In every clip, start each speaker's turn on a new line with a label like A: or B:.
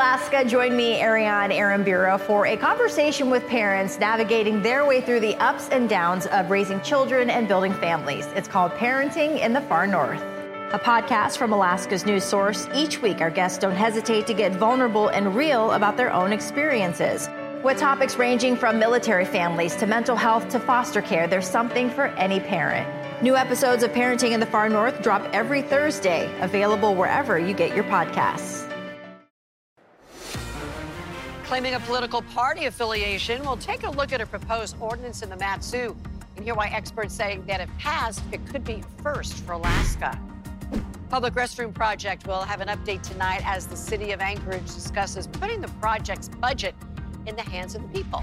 A: Alaska. Join me, Ariane Aramburo, for a conversation with parents navigating their way through the ups and downs of raising children and building families. It's called Parenting in the Far North. A podcast from Alaska's news source. Each week, our guests don't hesitate to get vulnerable and real about their own experiences. With topics ranging from military families to mental health to foster care, there's something for any parent. New episodes of Parenting in the Far North drop every Thursday, available wherever you get your podcasts.
B: Claiming a political party affiliation, we'll take a look at a proposed ordinance in the Mat-Su and hear why experts say that if passed, it could be first for Alaska. Public Restroom Project will have an update tonight as the city of Anchorage discusses putting the project's budget in the hands of the people.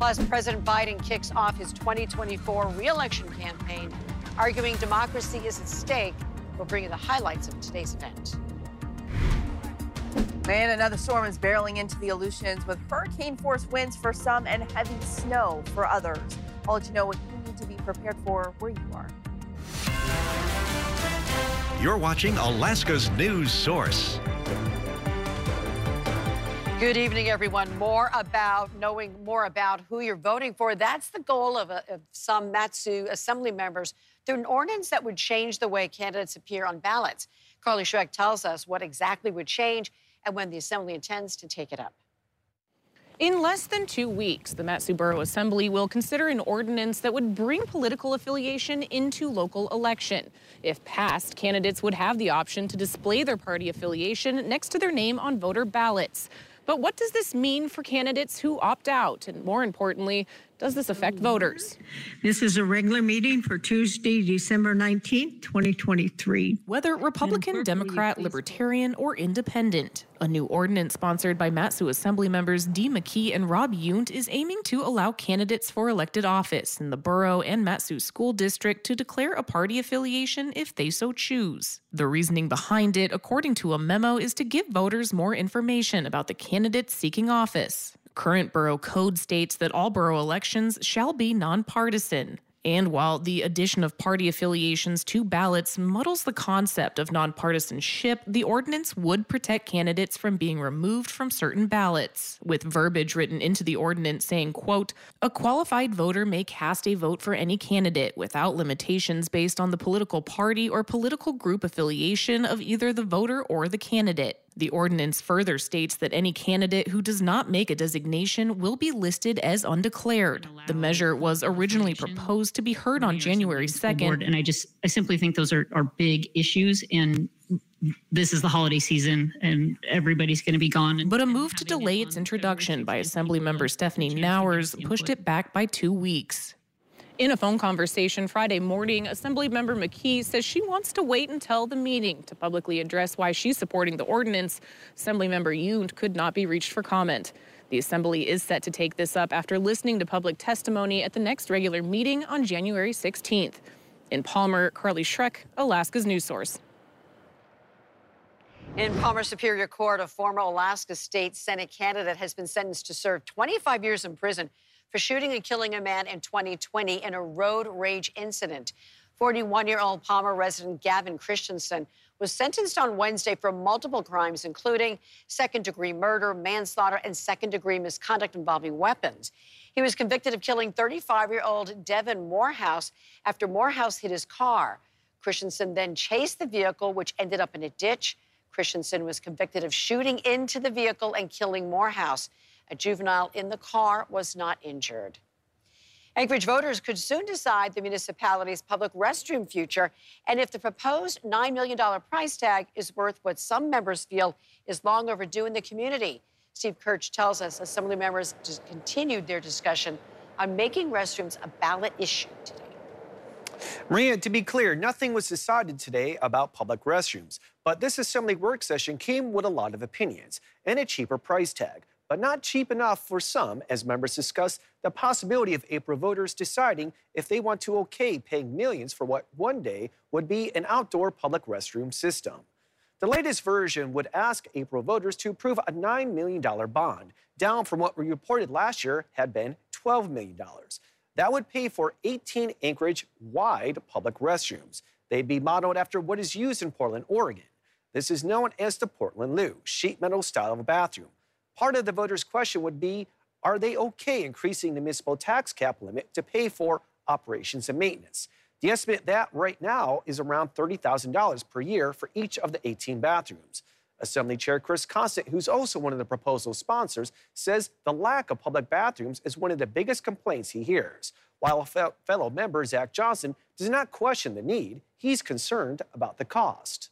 B: Plus, President Biden kicks off his 2024 reelection campaign, arguing democracy is at stake. We'll bring you the highlights of today's event.
C: And another storm is barreling into the Aleutians with hurricane force winds for some and heavy snow for others. I'll let you know what you need to be prepared for where you are.
D: You're watching Alaska's news source.
B: Good evening, everyone. More about knowing more about who you're voting for. That's the goal of, a, of, some Mat-Su assembly members through an ordinance that would change the way candidates appear on ballots. Carly Schreck tells us what exactly would change and when the assembly intends to take it up.
E: In less than two weeks, the Mat-Su Borough Assembly will consider an ordinance that would bring political affiliation into local election. If passed, candidates would have the option to display their party affiliation next to their name on voter ballots. But what does this mean for candidates who opt out? And more importantly, does this affect voters?
F: This is a regular meeting for Tuesday, December 19th, 2023.
E: Whether Republican, Democrat, Libertarian, or Independent, a new ordinance sponsored by Mat-Su Assembly members Dee McKee and Rob Yundt is aiming to allow candidates for elected office in the borough and Mat-Su School District to declare a party affiliation if they so choose. The reasoning behind it, according to a memo, is to give voters more information about the candidates seeking office. Current borough code states that all borough elections shall be nonpartisan. And while the addition of party affiliations to ballots muddles the concept of nonpartisanship, the ordinance would protect candidates from being removed from certain ballots, with verbiage written into the ordinance saying, quote, a qualified voter may cast a vote for any candidate without limitations based on the political party or political group affiliation of either the voter or the candidate. The ordinance further states that any candidate who does not make a designation will be listed as undeclared. The measure was originally proposed to be heard on January 2nd.
G: And I just, I simply think those are, are big issues and this is the holiday season and everybody's going to be gone.
E: But a move to delay its introduction by Assembly member Stephanie Nowers pushed it back by two weeks. In a phone conversation Friday morning, Assemblymember McKee says she wants to wait until the meeting to publicly address why she's supporting the ordinance. Assemblymember Yundt could not be reached for comment. The Assembly is set to take this up after listening to public testimony at the next regular meeting on January 16th. In Palmer, Carly Schreck, Alaska's news source.
B: In Palmer Superior Court, a former Alaska State Senate candidate has been sentenced to serve 25 years in prison for shooting and killing a man in 2020 in a road rage incident. 41 year old Palmer resident Gavin Christensen was sentenced on Wednesday for multiple crimes, including second degree murder, manslaughter, and second degree misconduct involving weapons. He was convicted of killing 35 year old Devin Morehouse after Morehouse hit his car. Christensen then chased the vehicle, which ended up in a ditch. Christensen was convicted of shooting into the vehicle and killing Morehouse. A juvenile in the car was not injured. Anchorage voters could soon decide the municipality's public restroom future and if the proposed $9 million price tag is worth what some members feel is long overdue in the community. Steve Kirch tells us Assembly members continued their discussion on making restrooms a ballot issue today.
H: Maria, to be clear, nothing was decided today about public restrooms, but this Assembly work session came with a lot of opinions and a cheaper price tag but not cheap enough for some as members discuss the possibility of April voters deciding if they want to okay paying millions for what one day would be an outdoor public restroom system. The latest version would ask April voters to approve a $9 million bond, down from what we reported last year had been $12 million. That would pay for 18 Anchorage wide public restrooms. They'd be modeled after what is used in Portland, Oregon. This is known as the Portland Loo, sheet metal style of a bathroom. Part of the voters' question would be are they okay increasing the municipal tax cap limit to pay for operations and maintenance? The estimate that right now is around $30,000 per year for each of the 18 bathrooms. Assembly Chair Chris Constant, who's also one of the proposal sponsors, says the lack of public bathrooms is one of the biggest complaints he hears. While fellow member Zac Johnson does not question the need, he's concerned about the cost.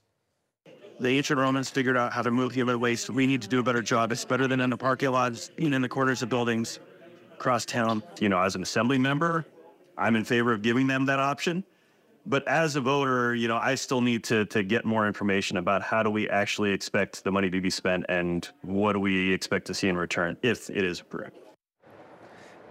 I: The ancient Romans figured out how to move human waste. We need to do a better job. It's better than in the parking lots, even in the corners of buildings across town. You know, as an assembly member, I'm in favor of giving them that option. But as a voter, you know, I still need to to get more information about how do we actually expect the money to be spent and what do we expect to see in return if it is approved.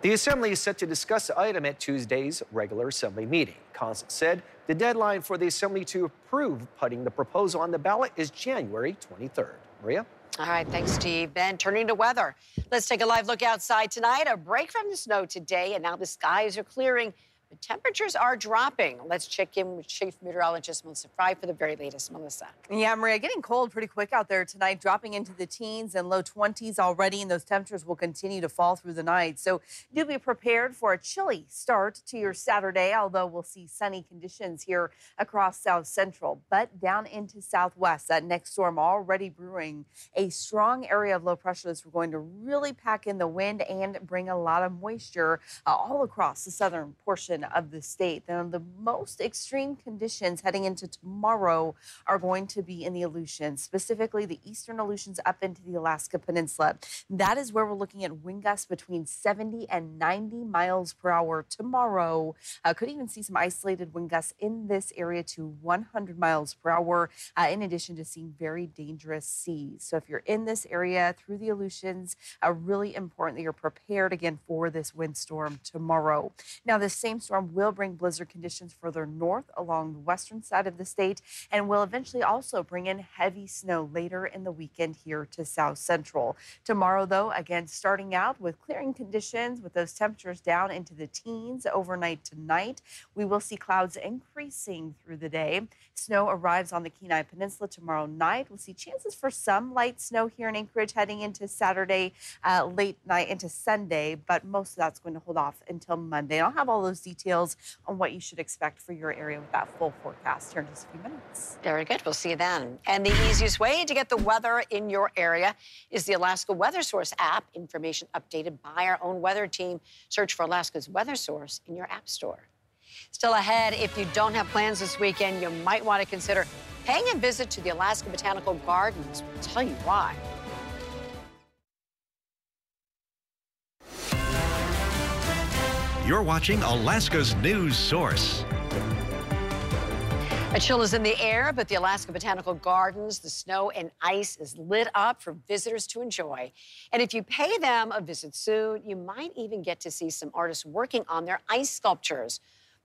H: The Assembly is set to discuss the item at Tuesday's regular Assembly meeting. Constant said the deadline for the Assembly to approve putting the proposal on the ballot is January 23rd. Maria?
B: All right, thanks, Steve. Then turning to weather. Let's take a live look outside tonight. A break from the snow today, and now the skies are clearing. But temperatures are dropping. Let's check in with Chief Meteorologist Melissa Frey for the very latest. Melissa.
C: Yeah, Maria, getting cold pretty quick out there tonight, dropping into the teens and low 20s already, and those temperatures will continue to fall through the night. So do be prepared for a chilly start to your Saturday, although we'll see sunny conditions here across South Central. But down into Southwest, that next storm already brewing a strong area of low pressure that's going to really pack in the wind and bring a lot of moisture uh, all across the southern portion of the state. Now, the most extreme conditions heading into tomorrow are going to be in the Aleutians, specifically the eastern Aleutians up into the Alaska Peninsula. That is where we're looking at wind gusts between 70 and 90 miles per hour tomorrow. Uh, could even see some isolated wind gusts in this area to 100 miles per hour, uh, in addition to seeing very dangerous seas. So if you're in this area through the Aleutians, uh, really important that you're prepared again for this windstorm tomorrow. Now, the same storm will bring blizzard conditions further north along the western side of the state and will eventually also bring in heavy snow later in the weekend here to south central. Tomorrow, though, again, starting out with clearing conditions with those temperatures down into the teens overnight tonight. We will see clouds increasing through the day. Snow arrives on the Kenai Peninsula tomorrow night. We'll see chances for some light snow here in Anchorage heading into Saturday, uh, late night into Sunday, but most of that's going to hold off until Monday. I'll have all those details details on what you should expect for your area with that full forecast here in just a few minutes.
B: Very good. We'll see you then. And the easiest way to get the weather in your area is the Alaska Weather Source app. Information updated by our own weather team. Search for Alaska's Weather Source in your app store. Still ahead, if you don't have plans this weekend, you might want to consider paying a visit to the Alaska Botanical Gardens. We'll tell you why.
D: You're watching Alaska's news source.
B: A chill is in the air, but the Alaska Botanical Gardens, the snow and ice is lit up for visitors to enjoy. And if you pay them a visit soon, you might even get to see some artists working on their ice sculptures.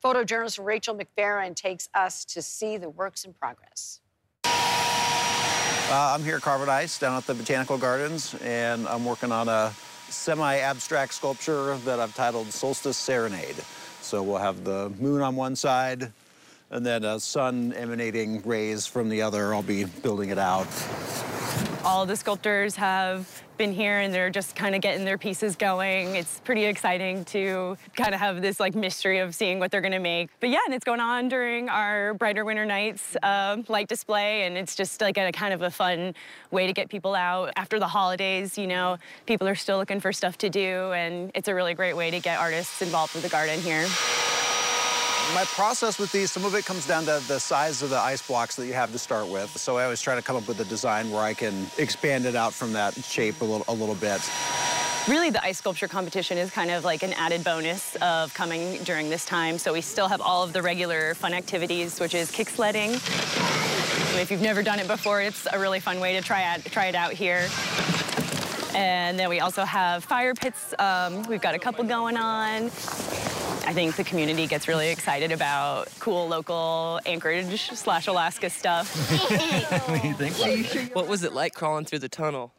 B: Photojournalist Rachel McFerrin takes us to see the works in progress.
J: Uh, I'm here at Carbon Ice down at the Botanical Gardens, and I'm working on a semi-abstract sculpture that I've titled Solstice Serenade. So we'll have the moon on one side and then a sun emanating rays from the other. I'll be building it out.
K: All the sculptors have been here and they're just kind of getting their pieces going. It's pretty exciting to kind of have this like mystery of seeing what they're gonna make. But yeah, and it's going on during our Brighter Winter Nights uh, light display and it's just like a kind of a fun way to get people out. After the holidays, you know, people are still looking for stuff to do and it's a really great way to get artists involved with the garden here.
J: My process with these, some of it comes down to the size of the ice blocks that you have to start with. So I always try to come up with a design where I can expand it out from that shape a little, a little bit.
K: Really, the ice sculpture competition is kind of like an added bonus of coming during this time. So we still have all of the regular fun activities, which is kick sledding. If you've never done it before, it's a really fun way to try, try it out here. And then we also have fire pits. Um, we've got a couple going on. I think the community gets really excited about cool local Anchorage slash Alaska stuff.
L: what do you think? What was it like crawling through the tunnel?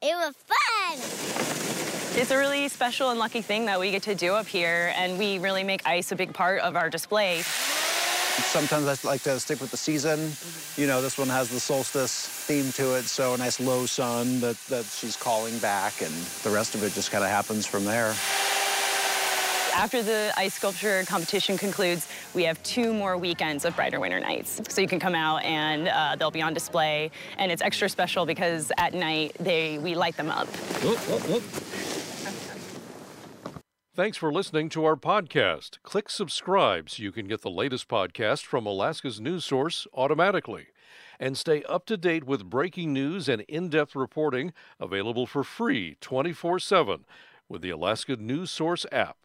M: It was fun.
K: It's a really special and lucky thing that we get to do up here, and we really make ice a big part of our display.
J: Sometimes I like to stick with the season. You know, this one has the solstice theme to it, so a nice low sun that, that she's calling back, and the rest of it just kind of happens from there.
K: After the ice sculpture competition concludes, we have two more weekends of brighter winter nights. So you can come out and uh, they'll be on display. And it's extra special because at night they we light them up. Whoop, whoop, whoop.
N: Thanks for listening to our podcast. Click subscribe so you can get the latest podcast from Alaska's news source automatically. And stay up to date with breaking news and in depth reporting available for free 24 7 with the Alaska News Source app.